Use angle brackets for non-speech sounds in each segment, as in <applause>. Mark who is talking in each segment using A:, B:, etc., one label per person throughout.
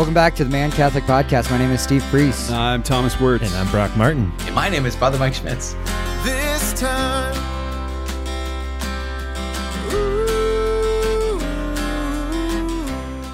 A: Welcome back to the Man Catholic Podcast. My name is Steve Priest.
B: I'm Thomas Wirtz.
C: And I'm Brock Martin.
D: And my name is Father Mike Schmitz.
E: This time.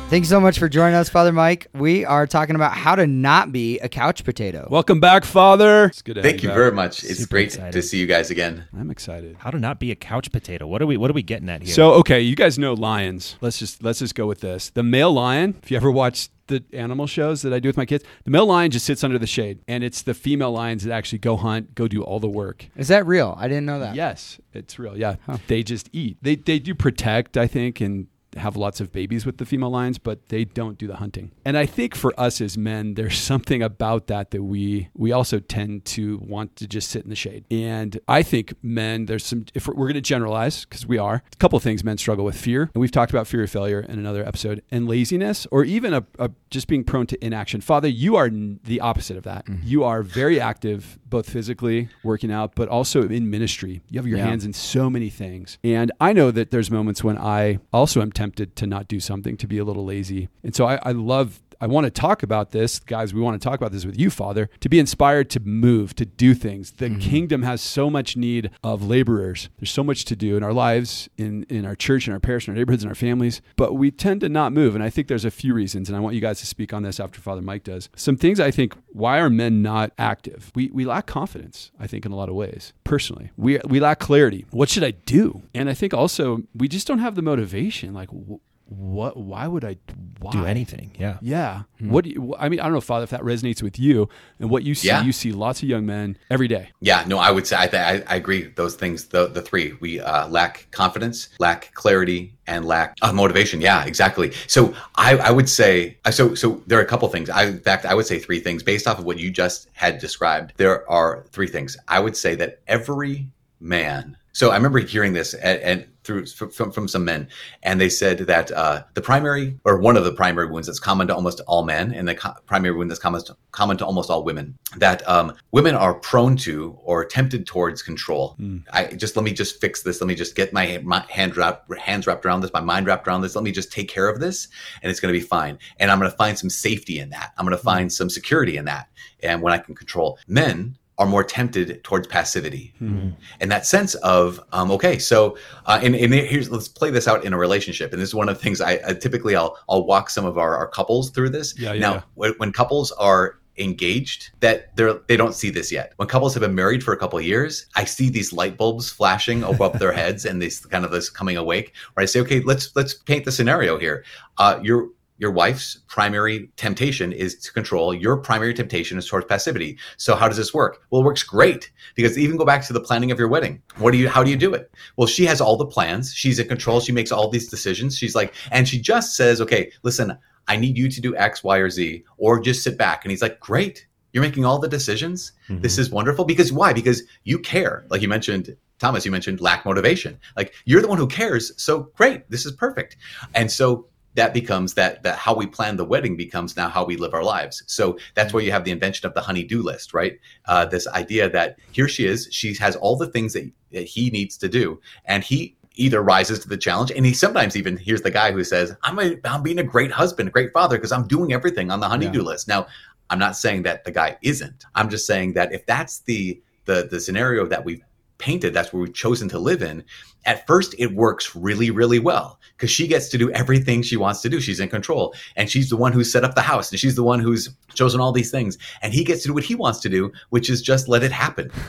A: Thank you so much for joining us, Father Mike. We are talking about how to not be a couch potato.
B: Welcome back, Father. It's good to
D: Thank
B: have
D: you
B: back.
D: very much. It's
C: Super
D: great
C: excited.
D: to see you guys again.
B: I'm excited.
C: How to not be a couch potato? What are we? What are we getting at here?
B: So, okay, you guys know lions. Let's just let's just go with this. The male lion, if you ever watch the animal shows that I do with my kids, the male lion just sits under the shade, and it's the female lions that actually go hunt, go do all the work.
A: Is that real? I didn't know that.
B: Yes, it's real. Yeah, they just eat. They they do protect, I think, and have lots of babies with the female lions, but they don't do the hunting. And I think for us as men, there's something about that that we we also tend to want to just sit in the shade. And I think men, there's some. If we're, we're going to generalize, because we are, a couple of things men struggle with: fear, and we've talked about fear of failure in another episode, and laziness, or even a, a just being prone to inaction. Father, you are the opposite of that. Mm-hmm. You are very active, both physically working out, but also in ministry. You have your
A: Yeah.
B: hands in so many things. And I know that there's moments when I also am tempted to not do something, to be a little lazy. And so I, I love, I want to talk about this, guys. We want to talk about this with you, Father, to be inspired to move, to do things. The mm-hmm. kingdom has so much need of laborers. There's so much to do in our lives, in, in our church, in our parish, in our neighborhoods, in our families, but we tend to not move. And I think there's a few reasons. And I want you guys to speak on this after Father Mike does. Some things I think, why are men not active? We, we lack confidence, I think, in a lot of ways. Personally, we, we lack clarity. What should I do? And I think also we just don't have the motivation. Like, what, why would I why?
C: do anything? Yeah.
B: Yeah. What do you, I mean, I don't know, Father, if that resonates with you and what you see.
D: Yeah.
B: You see lots of young men every day.
D: Yeah, no, I would say I, th- I, I agree. Those things, the the three, we uh, lack confidence, lack clarity, and lack uh, motivation. Yeah, exactly. So I, I would say uh, so. So there are a couple things. I, in fact, I would say three things based off of what you just had described. There are three things. I would say that every man. So I remember hearing this and, and through from, from some men, and they said that uh, the primary or one of the primary wounds that's common to almost all men, and the co- primary wound that's common to, common to almost all women, that um, women are prone to or tempted towards control. I just let me just fix this. Let me just get my, my hand wrapped, hands wrapped around this, my mind wrapped around this. Let me just take care of this, and it's going to be fine. And I'm going to find some safety in that. I'm going to find some security in that, and when I can control men are more tempted towards passivity. And that sense of um, okay so uh, and, and here's let's play this out in a relationship. And this is one of the things i, I typically i'll i'll walk some of our, our couples through this.
B: Yeah, yeah,
D: now
B: yeah.
D: When, when couples are engaged that they're they don't see this yet. When couples have been married for a couple of years i see these light bulbs flashing above their <laughs> heads and this kind of this coming awake where i say okay let's let's paint the scenario here. Uh you're your wife's primary temptation is to control. Your primary temptation is towards passivity. So how does this work? Well, it works great because even go back to the planning of your wedding. What do you, how do you do it? Well, she has all the plans. She's in control. She makes all these decisions. She's like, and she just says, okay, listen, I need you to do X, Y, or Z, or just sit back. And he's like, great. You're making all the decisions. Mm-hmm. This is wonderful. Because why? Because you care. Like you mentioned, Thomas, you mentioned lack motivation. Like you're the one who cares. So great. This is perfect. And so that becomes that that how we plan the wedding becomes now how we live our lives. So that's where you have the invention of the honey-do list, right? Uh, this idea that here she is, she has all the things that, that he needs to do, and he either rises to the challenge, and he sometimes even here's the guy who says, "I'm a, I'm being a great husband, a great father, because I'm doing everything on the honey-do list." Now, I'm not saying that the guy isn't. I'm just saying that if that's the the the scenario that we've painted, that's where we've chosen to live in. At first, it works really, really well because she gets to do everything she wants to do. She's in control and she's the one who's set up the house and she's the one who's chosen all these things. And he gets to do what he wants to do, which is just let it happen. <laughs>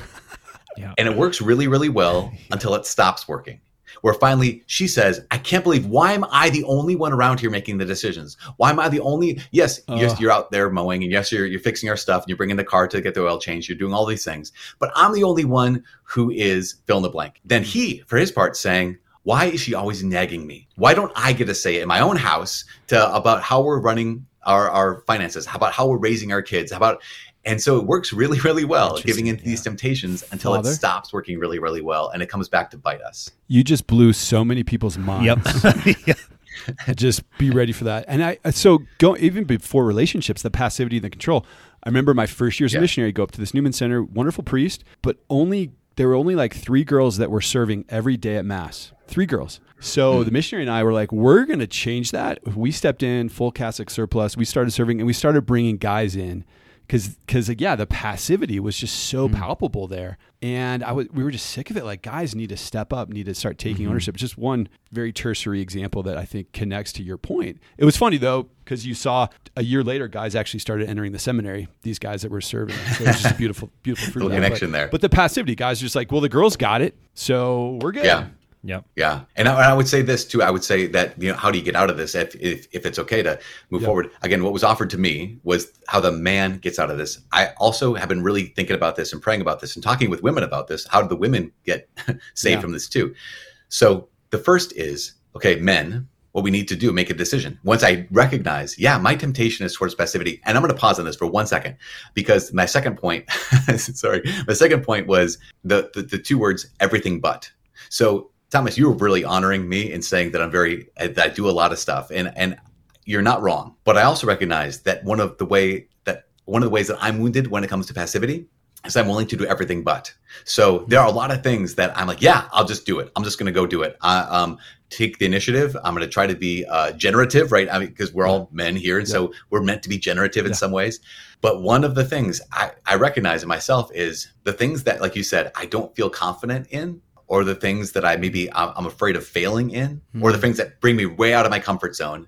C: Yeah.
D: And it works really, really well until it stops working. Where finally she says, I can't believe why am I the only one around here making the decisions? Why am I the only? Yes, you're, you're out there mowing, and yes, you're, you're fixing our stuff, and you're bringing the car to get the oil change. You're doing all these things, but I'm the only one who is fill in the blank. Then he, for his part, saying, why is she always nagging me? Why don't I get a say in my own house to about how we're running our, our finances? How about how we're raising our kids? How about and so it works really, <laughs> really well, giving into these temptations until
B: Father?
D: it stops working really, really well, and it comes back to bite us.
B: You just blew so many people's minds.
C: Yep. <laughs> <laughs>
B: just be ready for that. And I so go even before relationships, the passivity and the control. I remember my first year as a
D: Yeah.
B: missionary, go up to this Newman Center, wonderful priest, but only there were only like three girls that were serving every day at mass. three girls. So hmm. the missionary and I were like, we're going to change that. We stepped in full cassock surplice. We started serving and we started bringing guys in because because yeah, the passivity was just so mm. palpable there, and I was we were just sick of it. Like guys need to step up, need to start taking mm-hmm. ownership. It's just one very tertiary example that I think connects to your point. It was funny though because you saw a year later, guys actually started entering the seminary. These guys that were serving, so it was just a beautiful, beautiful <laughs> fruit.
D: Little connection
B: But-
D: there.
B: But the passivity, guys, are just like, well, the girls got it, so we're good.
D: Yeah.
C: Yep.
D: Yeah, and I, I would say this too. I would say that you know, how do you get out of this? If if, if it's okay to move forward again, what was offered to me was how the man gets out of this. I also have been really thinking about this and praying about this and talking with women about this. How do the women get <laughs> saved
B: Yeah.
D: from this too? So the first is okay, men. What we need to do, make a decision. Once I recognize, yeah, my temptation is towards passivity, and I'm going to pause on this for one second because my second point, <laughs> sorry, my second point was the, the the two words everything but. So Thomas, you were really honoring me in saying that I'm very that I do a lot of stuff, and and you're not wrong. But I also recognize that one of the way that one of the ways that I'm wounded when it comes to passivity is I'm willing to do everything but. So there are a lot of things that I'm like, yeah, I'll just do it. I'm just going to go do it. I, um, take the initiative. I'm going to try to be uh, generative, right? I mean, because we're all men here, and so we're meant to be generative in
B: Yeah.
D: some ways. But one of the things I, I recognize in myself is the things that, like you said, I don't feel confident in, or the things that I maybe I'm I'm afraid of failing in, or the things that bring me way out of my comfort zone.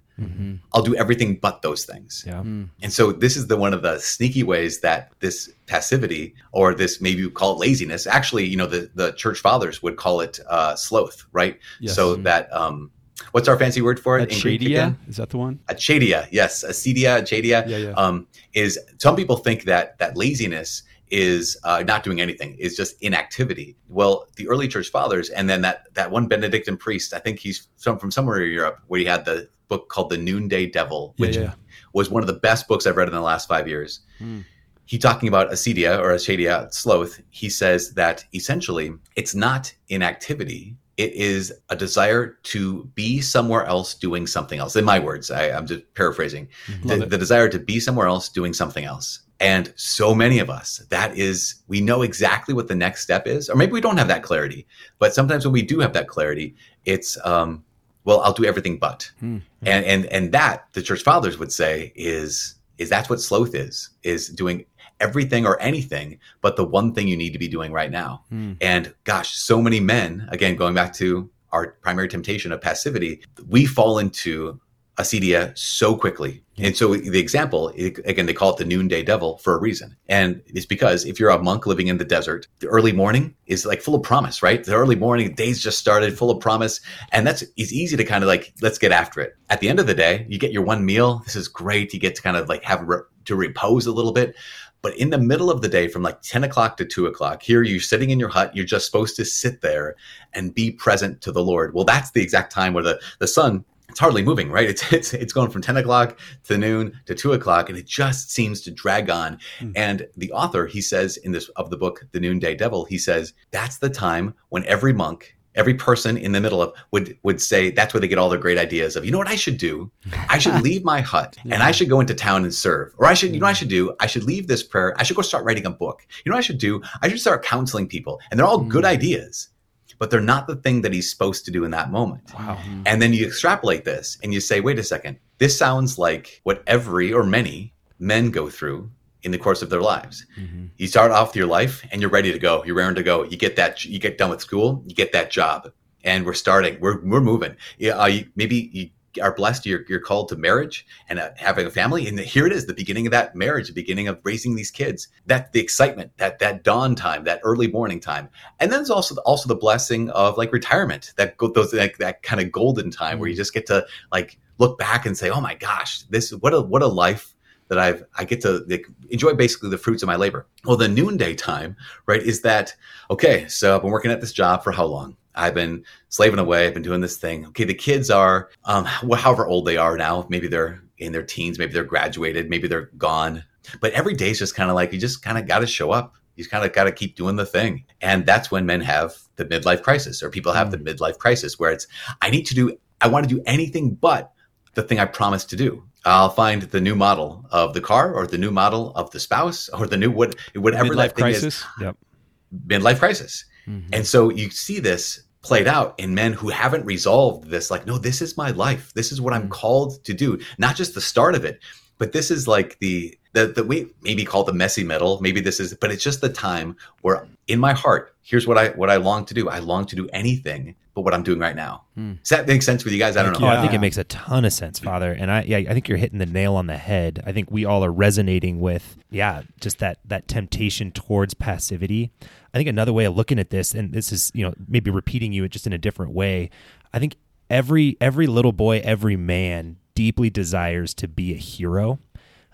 D: I'll do everything but those things.
C: Yeah.
D: And so this is the one of the sneaky ways that this passivity or this maybe you call it laziness. Actually, you know, the, the church fathers would call it uh, sloth, right?
B: Yes.
D: So that um, what's our fancy word for it in
B: Achadia, is that the one?
D: Achadia, yes, acedia, achadia.
B: Yeah, yeah.
D: Um, is some people think that that laziness is uh, not doing anything is just inactivity. Well, the early church fathers, and then that that one Benedictine priest, I think he's from from somewhere in Europe, where he had the book called the Noonday Devil, which
B: yeah.
D: was one of the best books I've read in the last five years.
B: Hmm.
D: He talking about acedia or achadia, sloth. He says that essentially it's not inactivity. It is a desire to be somewhere else doing something else. In my words, I, I'm just paraphrasing. The, the desire to be somewhere else doing something else. And so many of us, that is, we know exactly what the next step is, or maybe we don't have that clarity. But sometimes when we do have that clarity, it's, um, well, I'll do everything but.
B: Hmm.
D: And and and that the church fathers would say is is that's what sloth is is doing everything or anything but the one thing you need to be doing right now.
B: Hmm.
D: And gosh, so many men, again going back to our primary temptation of passivity, we fall into acedia so quickly. And so the example, again, they call it the noonday devil for a reason. And it's because if you're a monk living in the desert, the early morning is like full of promise, right? The early morning, day's just started, full of promise. And that's, it's easy to kind of like, let's get after it. At the end of the day, you get your one meal. This is great. You get to kind of like have re- to repose a little bit. But in the middle of the day, from like 10 o'clock to 2 o'clock, here you're sitting in your hut, you're just supposed to sit there and be present to the Lord. Well, that's the exact time where the, the sun, it's hardly moving, right? It's, <laughs> it's, it's going from 10 o'clock to noon to 2 o'clock, and it just seems to drag on. Hmm. And the author, he says in this of the book, The Noonday Devil, he says that's the time when every monk, every person in the middle of would would say that's where they get all their great ideas of, you know what I should do? I should <laughs> leave my hut and I should go into town and serve. Or I should, you know what I hmm. should do? I should leave this prayer. I should go start writing a book. You know what I should do? I should start counseling people. And they're all good hmm. ideas, but they're not the thing that he's supposed to do in that moment.
C: Wow.
D: And then you extrapolate this and you say, wait a second, this sounds like what every or many men go through in the course of their lives. You start off your life and you're ready to go. You're raring to go. You get that, you get done with school, you get that job, and we're starting. We're, we're moving. Yeah, uh, maybe you are blessed. You're, you're called to marriage and uh, having a family. And here it is, the beginning of that marriage, the beginning of raising these kids. That the excitement, that that dawn time, that early morning time, and then there's also also the blessing of like retirement. That go, those like that kind of golden time where you just get to like look back and say, oh my gosh, this what a what a life that I've I get to like, enjoy basically the fruits of my labor. Well, the noonday time, right, is that okay? So I've been working at this job for how long? I've been slaving away. I've been doing this thing. Okay, the kids are, um, however old they are now. Maybe they're in their teens. Maybe they're graduated. Maybe they're gone. But every day is just kind of like you just kind of got to show up. You just kind of got to keep doing the thing. And that's when men have the midlife crisis, or people have the midlife crisis, where it's I need to do. I want to do anything but the thing I promised to do. I'll find the new model of the car, or the new model of the spouse, or the new what, whatever
B: Midlife
D: that thing is
B: crisis.
C: Yep.
D: midlife crisis. And so you see this played out in men who haven't resolved this like no this is my life. This is what i'm mm. called to do. Not just the start of it but this is like the the, the we maybe call the messy middle. Maybe this is but it's just the time where in my heart here's what i what i long to do. I long to do anything but what i'm doing right now does that make sense with you guys i don't
C: Oh,
D: know
C: I think
A: Yeah.
C: it makes a ton of sense, Father. And I, yeah, I think you're hitting the nail on the head. I think we all are resonating with, yeah, just that that temptation towards passivity. I think another way of looking at this, and this is, you know, maybe repeating you just in a different way. I think every every little boy, every man, deeply desires to be a hero.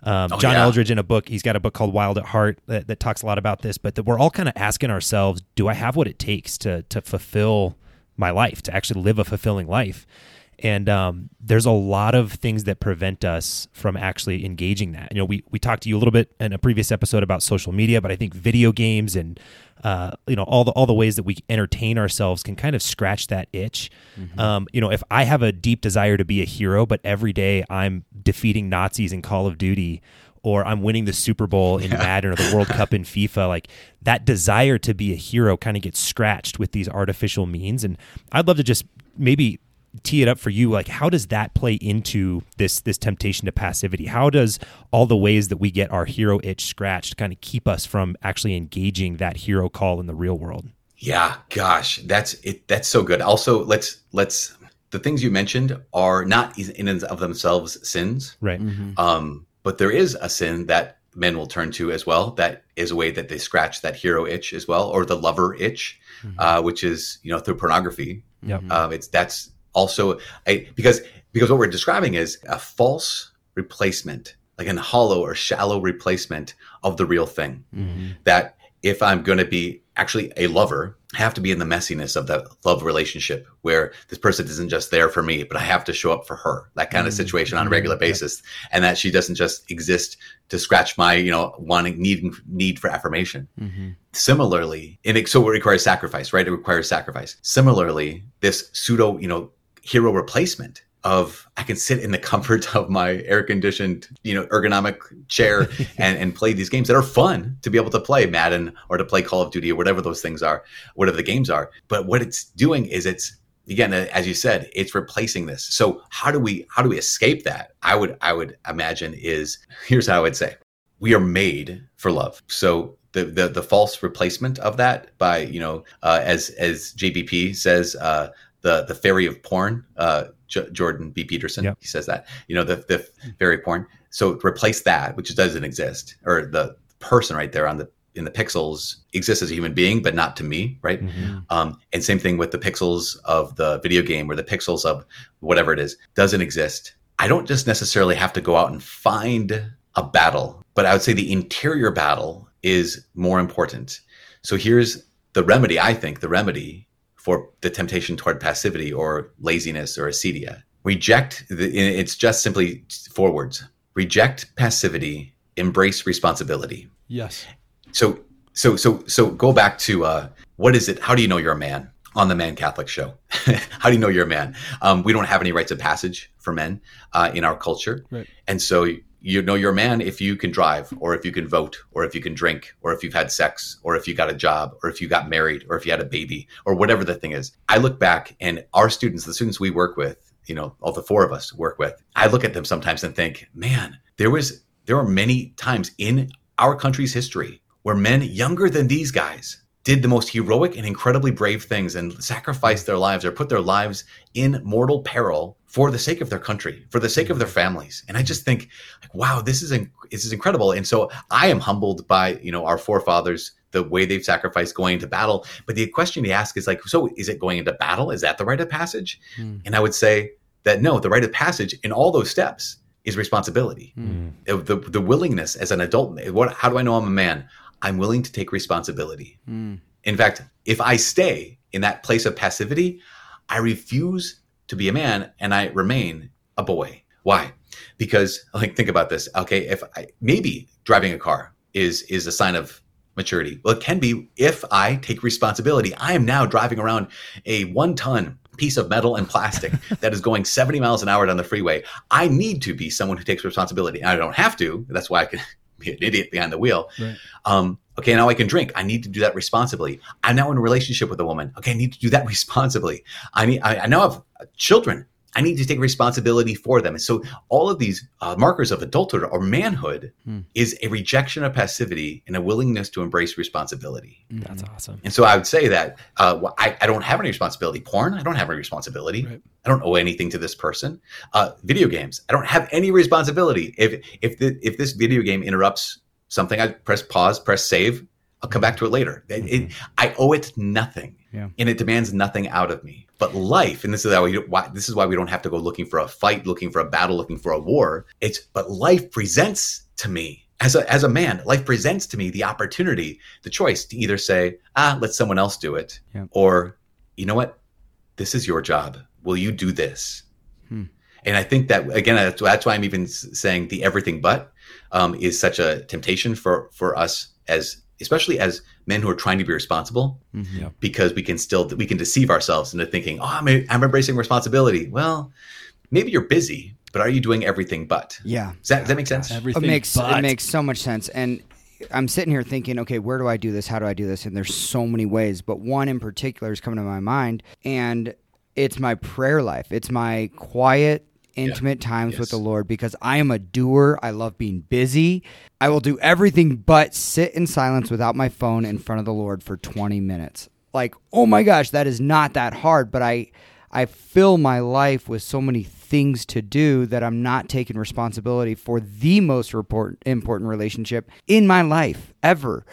C: Um,
D: Oh,
C: John
D: yeah.
C: Eldredge in a book, he's got a book called Wild at Heart that, that talks a lot about this. But that we're all kind of asking ourselves, do I have what it takes to to fulfill my life, to actually live a fulfilling life? And um, there's a lot of things that prevent us from actually engaging that. You know, we we talked to you a little bit in a previous episode about social media, but I think video games and uh, you know all the all the ways that we entertain ourselves can kind of scratch that itch. Um, you know, if I have a deep desire to be a hero, but every day I'm defeating Nazis in Call of Duty, or I'm winning the Super Bowl in Madden or the World Cup in FIFA, like that desire to be a hero kind of gets scratched with these artificial means. And I'd love to just maybe tee it up for you like how does that play into this this temptation to passivity how does all the ways that we get our hero itch scratched kind of keep us from actually engaging that hero call in the real world
D: Yeah, gosh, that's it. That's so good. Also, let's let's the things you mentioned are not in and of themselves sins,
C: right
D: um, but there is a sin that men will turn to as well. That is a way that they scratch that hero itch as well, or the lover itch, uh, which is you know through pornography.
C: Yep.
D: Um, it's that's also a, because because what we're describing is a false replacement, like a hollow or shallow replacement of the real thing that if I'm going to be actually a lover, I have to be in the messiness of that love relationship where this person isn't just there for me, but I have to show up for her. That kind of mm-hmm. situation on a mm-hmm. regular basis, and that she doesn't just exist to scratch my, you know, wanting need need for affirmation. Mm-hmm. Similarly, and it, so it requires sacrifice, right? It requires sacrifice. Similarly, this pseudo, you know, hero replacement of I can sit in the comfort <laughs> of my air conditioned, you know, ergonomic chair <laughs> and, and play these games that are fun to be able to play Madden or to play Call of Duty or whatever those things are, whatever the games are. But what it's doing is it's again, as you said, it's replacing this. So how do we how do we escape that? I would I would imagine is <laughs> here's how I would say we are made for love. So the the, the false replacement of that by you know uh, as as JBP says uh, the the fairy of porn. Uh, J- Jordan B. Peterson.
C: Yep.
D: He says that you know the the fairy porn. So replace that, which doesn't exist, or the person right there on the in the pixels exists as a human being, but not to me, right? Um, and same thing with the pixels of the video game or the pixels of whatever it is doesn't exist. I don't just necessarily have to go out and find a battle, but I would say the interior battle is more important. So here's the remedy, I think, the remedy for the temptation toward passivity or laziness or acedia. Reject, the, it's just simply four words reject passivity, embrace responsibility.
B: Yes.
D: So so so so go back to uh, what is it? How do you know you're a man? On the Man Catholic Show, <laughs> how do you know you're a man? Um, we don't have any rites of passage for men uh, in our culture,
B: Right.
D: and so you know you're a man if you can drive, or if you can vote, or if you can drink, or if you've had sex, or if you got a job, or if you got married, or if you had a baby, or whatever the thing is. I look back and our students, the students we work with, you know, all the four of us work with, I look at them sometimes and think, man, there was there are many times in our country's history where men younger than these guys did the most heroic and incredibly brave things and sacrificed their lives or put their lives in mortal peril for the sake of their country, for the sake of their families. And I just think, like, wow, this is in, this is incredible. And so I am humbled by you know our forefathers, the way they've sacrificed going into battle. But the question you ask is like, so is it going into battle? Is that the rite of passage? Hmm. And I would say that no, the rite of passage in all those steps is responsibility. Hmm. The, the, the willingness as an adult. What? How do I know I'm a man? I'm willing to take responsibility. Hmm. In fact, if I stay in that place of passivity, I refuse to be a man and I remain a boy. Why? Because like think about this. Okay, if I maybe driving a car is is a sign of maturity. Well, it can be if I take responsibility. I am now driving around a one ton piece of metal and plastic <laughs> that is going 70 miles an hour down the freeway. I need to be someone who takes responsibility. I don't have to. That's why I can be an idiot behind the wheel.
B: Right.
D: Um, Okay, now I can drink. I need to do that responsibly. I'm now in a relationship with a woman. Okay, I need to do that <laughs> responsibly. I need. I, I now have children. I need to take responsibility for them. And so all of these uh, markers of adulthood or manhood
A: Hmm.
D: is a rejection of passivity and a willingness to embrace responsibility.
C: That's awesome.
D: And so I would say that uh, well, I, I don't have any responsibility. Porn, I don't have any responsibility.
B: Right.
D: I don't owe anything to this person. Uh, video games, I don't have any responsibility. If if the, if this video game interrupts something, I press pause, press save. I'll come back to it later. It- it- I owe it nothing,
A: Yeah.
D: and it demands nothing out of me. But life, and this is how we why this is why we don't have to go looking for a fight, looking for a battle, looking for a war. It's but life presents to me as a as a man, life presents to me the opportunity, the choice to either say, ah, let someone else do it,
A: Yeah.
D: or you know what, this is your job. Will you do this?
A: Hmm.
D: And I think that again, that's, that's why I'm even saying the everything but um, is such a temptation for for us as especially as men who are trying to be responsible
A: Mhm.
C: Yeah.
D: because we can still we can deceive ourselves into thinking oh I'm, I'm embracing responsibility well maybe you're busy but are you doing everything but
A: Yeah.
D: does that, does that make sense
B: Everything
A: it makes
B: but.
A: it makes so much sense and i'm sitting here thinking okay where do i do this how do i do this and there's so many ways but one in particular is coming to my mind and it's my prayer life it's my quiet intimate times with the lord because i am a doer. I love being busy. I will do everything but sit in silence without my phone in front of the lord for 20 minutes. Like oh my gosh that is not that hard but i I fill my life with so many things to do that I'm not taking responsibility for the most report, important relationship in my life ever.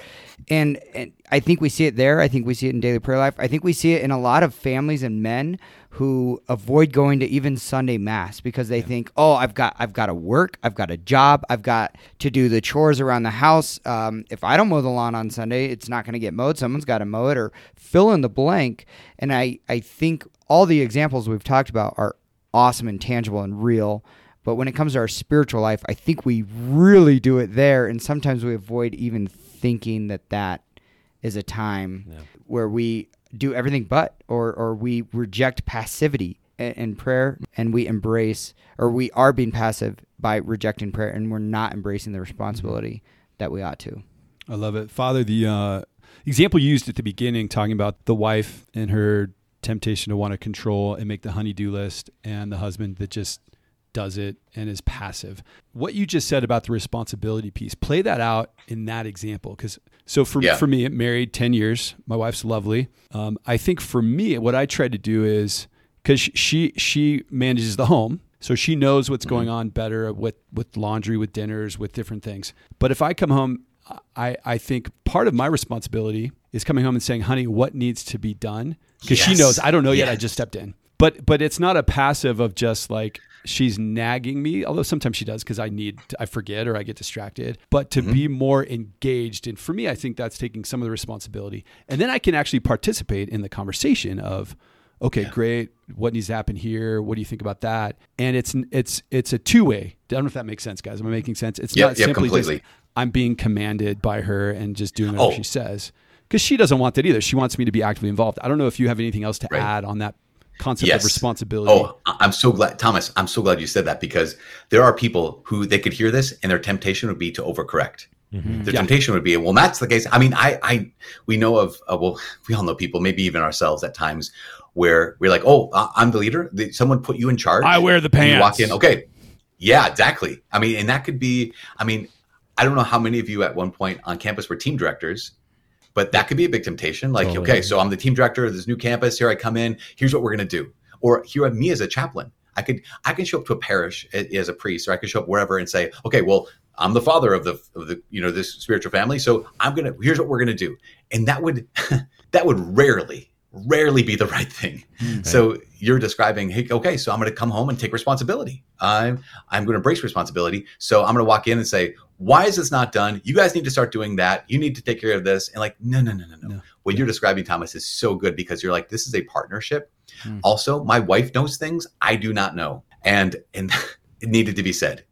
A: And, and I think we see it there. I think we see it in daily prayer life. I think we see it in a lot of families and men who avoid going to even Sunday mass because they think, "Oh, I've got I've got to work, I've got a job, I've got to do the chores around the house. Um, if I don't mow the lawn on Sunday, it's not going to get mowed. Someone's got to mow it, or fill in the blank." And I I think all the examples we've talked about are awesome and tangible and real. But when it comes to our spiritual life, I think we really do it there, and sometimes we avoid even thinking that that is a time
C: Yeah.
A: where we do everything but, or or we reject passivity in, in prayer, and we embrace, or we are being passive by rejecting prayer, and we're not embracing the responsibility that we ought to.
B: I love it. Father, the uh, example you used at the beginning, talking about the wife and her temptation to want to control and make the honey-do list, and the husband that just does it and is passive. What you just said about the responsibility piece, play that out in that example. Because so for
D: Yeah.
B: for me, it married ten years, my wife's lovely. Um, I think for me, what I try to do is because she she manages the home. So she knows what's going on better with, with laundry, with dinners, with different things. But if I come home I, I think part of my responsibility is coming home and saying, honey, what needs to be done? Because she knows I don't know yet. I just stepped in. But but it's not a passive of just like she's nagging me, although sometimes she does because I need I forget or I get distracted. But to mm-hmm. be more engaged, and for me, I think that's taking some of the responsibility, and then I can actually participate in the conversation of, okay, great, what needs to happen here? What do you think about that? And it's it's it's a two way. I don't know if that makes sense, guys. Am I making sense? It's
D: Yep,
B: not
D: yep,
B: simply
D: completely.
B: just I'm being commanded by her and just doing whatever
D: Oh.
B: she says. Because she doesn't want that either. She wants me to be actively involved. I don't know if you have anything else to
D: Right.
B: add on that concept of responsibility.
D: Oh, I- I'm so glad, Thomas. I'm so glad you said that because there are people who they could hear this and their temptation would be to overcorrect. Their
B: Yeah.
D: temptation would be, well, that's the case. I mean, I, I, we know of, uh, well, <laughs> we all know people, maybe even ourselves at times, where we're like, oh, I- I'm the leader. The- Someone put you in charge.
B: I wear the
D: And you walk in, okay, yeah, exactly. I mean, and that could be. I mean, I don't know how many of you at one point on campus were team directors, but that could be a big temptation. Like,
C: Totally.
D: okay, so I'm the team director of this new campus. Here I come in. Here's what we're gonna do. Or here me as a chaplain. I could I can show up to a parish as a priest, or I could show up wherever and say, okay, well, I'm the father of the of the you know this spiritual family, so I'm gonna here's what we're gonna do, and that would <laughs> that would rarely rarely be the <laughs> right thing. So you're describing, hey, okay, so I'm going to come home and take responsibility. I'm I'm going to embrace responsibility. So I'm going to walk in and say, why is this not done? You guys need to start doing that. You need to take care of this. And like, no, no, no, no, no.
B: No.
D: What you're describing, Thomas, is so good because you're like, this is a partnership.
A: Hmm.
D: Also, my wife knows things I do not know, and and <laughs> it needed to be said.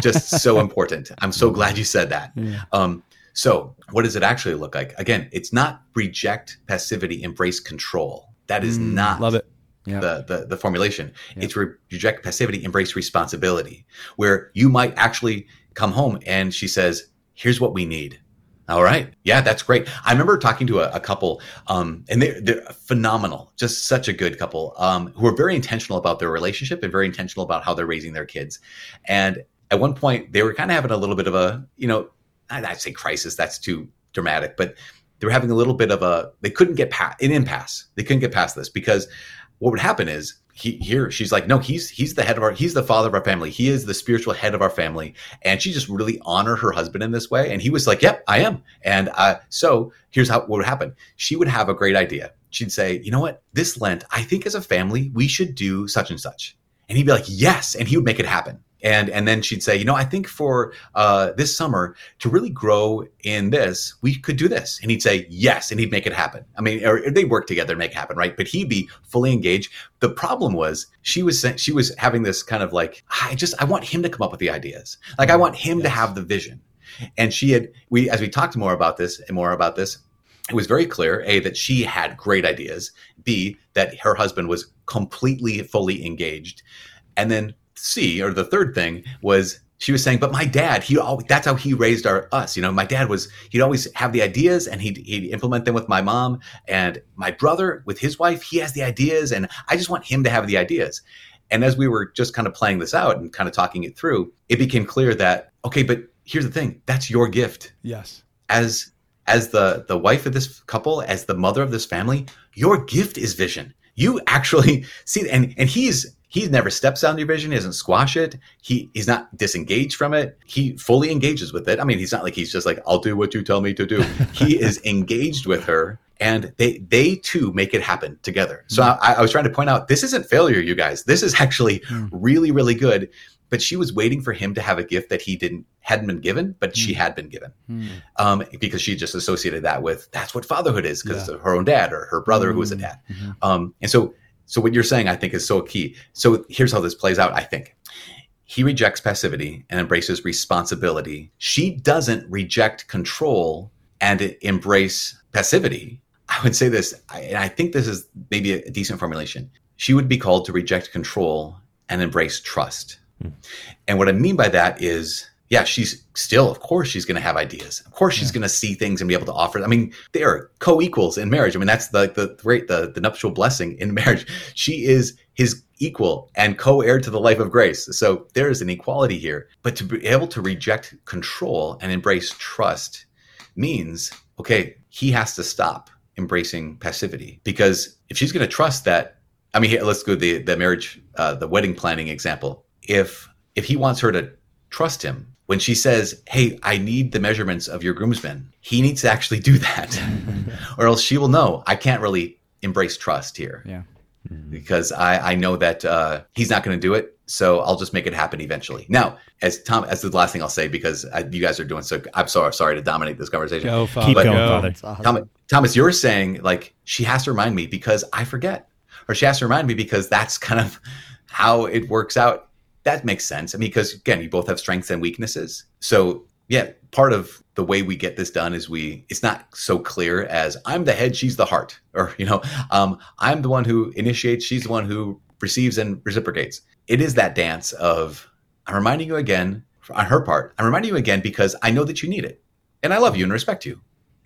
D: Just so <laughs> important. I'm so glad you said that.
A: Yeah.
D: Um, so, what does it actually look like? Again, it's not reject passivity, embrace control. That is
A: Mm,
D: not
B: Love it.
A: Yeah.
D: the, the the formulation.
A: Yeah.
D: It's re- reject passivity, embrace responsibility. Where you might actually come home and she says, "Here's what we need." All right. Yeah, that's great. I remember talking to a, a couple, um, and they're, they're phenomenal, just such a good couple, um, who are very intentional about their relationship and very intentional about how they're raising their kids. And at one point, they were kind of having a little bit of a, you know, I'd say crisis. That's too dramatic, but they were having a little bit of a, they couldn't get past an impasse. They couldn't get past this because what would happen is he here she's like no he's he's the head of our he's the father of our family. He is the spiritual head of our family. And she just really honored her husband in this way. And he was like yep i am. And uh, so here's how what would happen. She would have a great idea. She'd say you know what? This lent i think as a family we should do such and such. And he'd be like yes. And he would make it happen and and then she'd say you know i think for uh, this summer to really grow in this we could do this. And he'd say yes and he'd make it happen. I mean or they'd work together and make it happen right? But he'd be fully engaged. The problem was she was she was having this kind of like i just i want him to come up with the ideas. Like i want him to have the vision. And she had we as we talked more about this and more about this it was very clear a that she had great ideas. B that her husband was completely fully engaged. And then c or the third thing was she was saying but my dad he always that's how he raised our us you know? My dad was he'd always have the ideas and he'd, he'd implement them with my mom and my brother with his wife he has the ideas and i just want him to have the ideas. And as we were just kind of playing this out and kind of talking it through it became clear that okay but here's the thing that's your gift.
B: Yes.
D: as as the the wife of this couple as the mother of this family your gift is vision. You actually <laughs> see and and he's he never steps on your vision. He doesn't squash it. He he's not disengaged from it. He fully engages with it. I mean he's not like he's just like i'll do what you tell me to do. <laughs> He is engaged with her and they they too make it happen together. So mm. I, I was trying to point out this isn't failure you guys. This is actually mm. really really good. But she was waiting for him to have a gift that he didn't hadn't been given but she mm. had been given. Um, because she just associated that with that's what fatherhood is because of her own dad or her brother who was a dad. Mm-hmm. Um, and so so what you're saying i think is so key. So here's how this plays out i think. He rejects passivity and embraces responsibility. She doesn't reject control and embrace passivity. I would say this and i think this is maybe a decent formulation. She would be called to reject control and embrace trust. Hmm. And what I mean by that is, yeah, she's still, of course, she's going to have ideas. Of course, she's going to see things and be able to offer. I mean, they are co-equals in marriage. I mean, that's the the great the, the nuptial blessing in <laughs> marriage. She is his equal and co-heir to the life of grace. So there is an equality here. But to be able to reject control and embrace trust means, okay, he has to stop embracing passivity because if she's going to trust that, I mean, here, let's go the the marriage, uh, the wedding planning example. If if he wants her to trust him when she says, "Hey, I need the measurements of your groomsmen," he needs to actually do that, <laughs> or else she will know I can't really embrace trust here
A: Yeah.
D: because I, I know that uh, he's not going to do it. So I'll just make it happen eventually. Now, as Tom, as the last thing I'll say, because I, you guys are doing so, I'm sorry, sorry to dominate this conversation.
B: Go,
C: Keep
D: But-
C: going,
B: go.
C: Father.
A: It's.
D: Thomas, Thomas, you're saying like she has to remind me because I forget, or she has to remind me because that's kind of how it works out. That makes sense. I mean, because again, you both have strengths and weaknesses. So yeah, part of the way we get this done is we it's not so clear as I'm the head, she's the heart, <laughs> or you know, um, I'm the one who initiates, she's the one who receives and reciprocates. It is that dance of I'm reminding you again on her part. I'm reminding you again because I know that you need it, and I love you and respect you.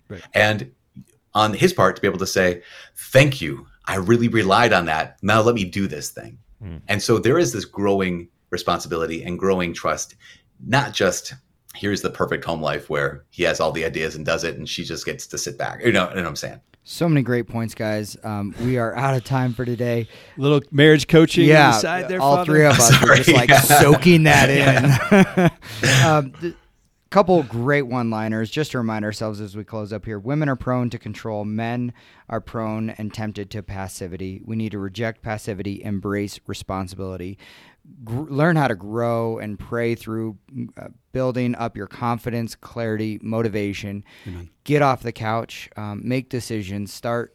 B: Right.
D: And on his part, to be able to say, "Thank you, I really relied on that. Now let me do this thing."
C: Mm.
D: And so there is this growing responsibility and growing trust, not just here's the perfect home life where he has all the ideas and does it, and she just gets to sit back. You know, you know what I'm saying?
A: So many great points, guys. Um, we are out of time for today.
B: Little marriage coaching on
A: yeah,
B: the side there,
A: all
B: Father.
A: three of us <laughs> are just like soaking that <laughs> in. <laughs> um, th- couple great one-liners just to remind ourselves as we close up here. Women are prone to control. Men are prone and tempted to passivity. We need to reject passivity, embrace responsibility. Gr- learn how to grow and pray through uh, building up your confidence, clarity, motivation. Get off the couch, um, make decisions, start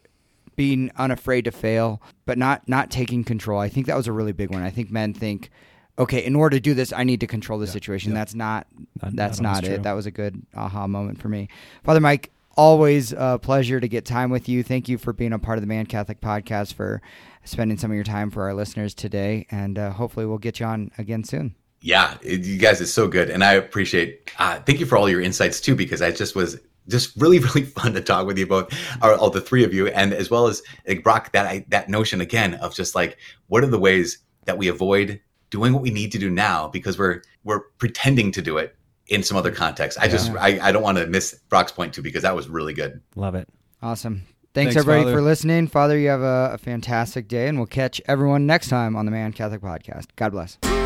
A: being unafraid to fail, but not not taking control. I think that was a really big one. I think men think, okay, in order to do this, I need to control the situation. That's not,
C: Not-
A: that's
C: not
A: not, it.
C: true.
A: That was a good aha moment for me, Father Mike. Always a pleasure to get time with you. Thank you for being a part of the Man Catholic Podcast for spending some of your time for our listeners today, and uh, hopefully we'll get you on again soon.
D: Yeah, you guys, it's so good, and I appreciate. Uh, thank you for all your insights too, because I just was just really, <laughs> really fun to talk with you both, or all the three of you, and as well as like Brock, that I, that notion again of just like what are the ways that we avoid doing what we need to do now because we're we're pretending to do it in some other context. I just I, I don't want to miss Brock's point too because that was really good.
C: Love it.
A: Awesome. Thanks,
B: Thanks,
A: everybody
B: Father.
A: for listening. Father, you have a, a fantastic day, and we'll catch everyone next time on the Man Catholic Podcast. God bless.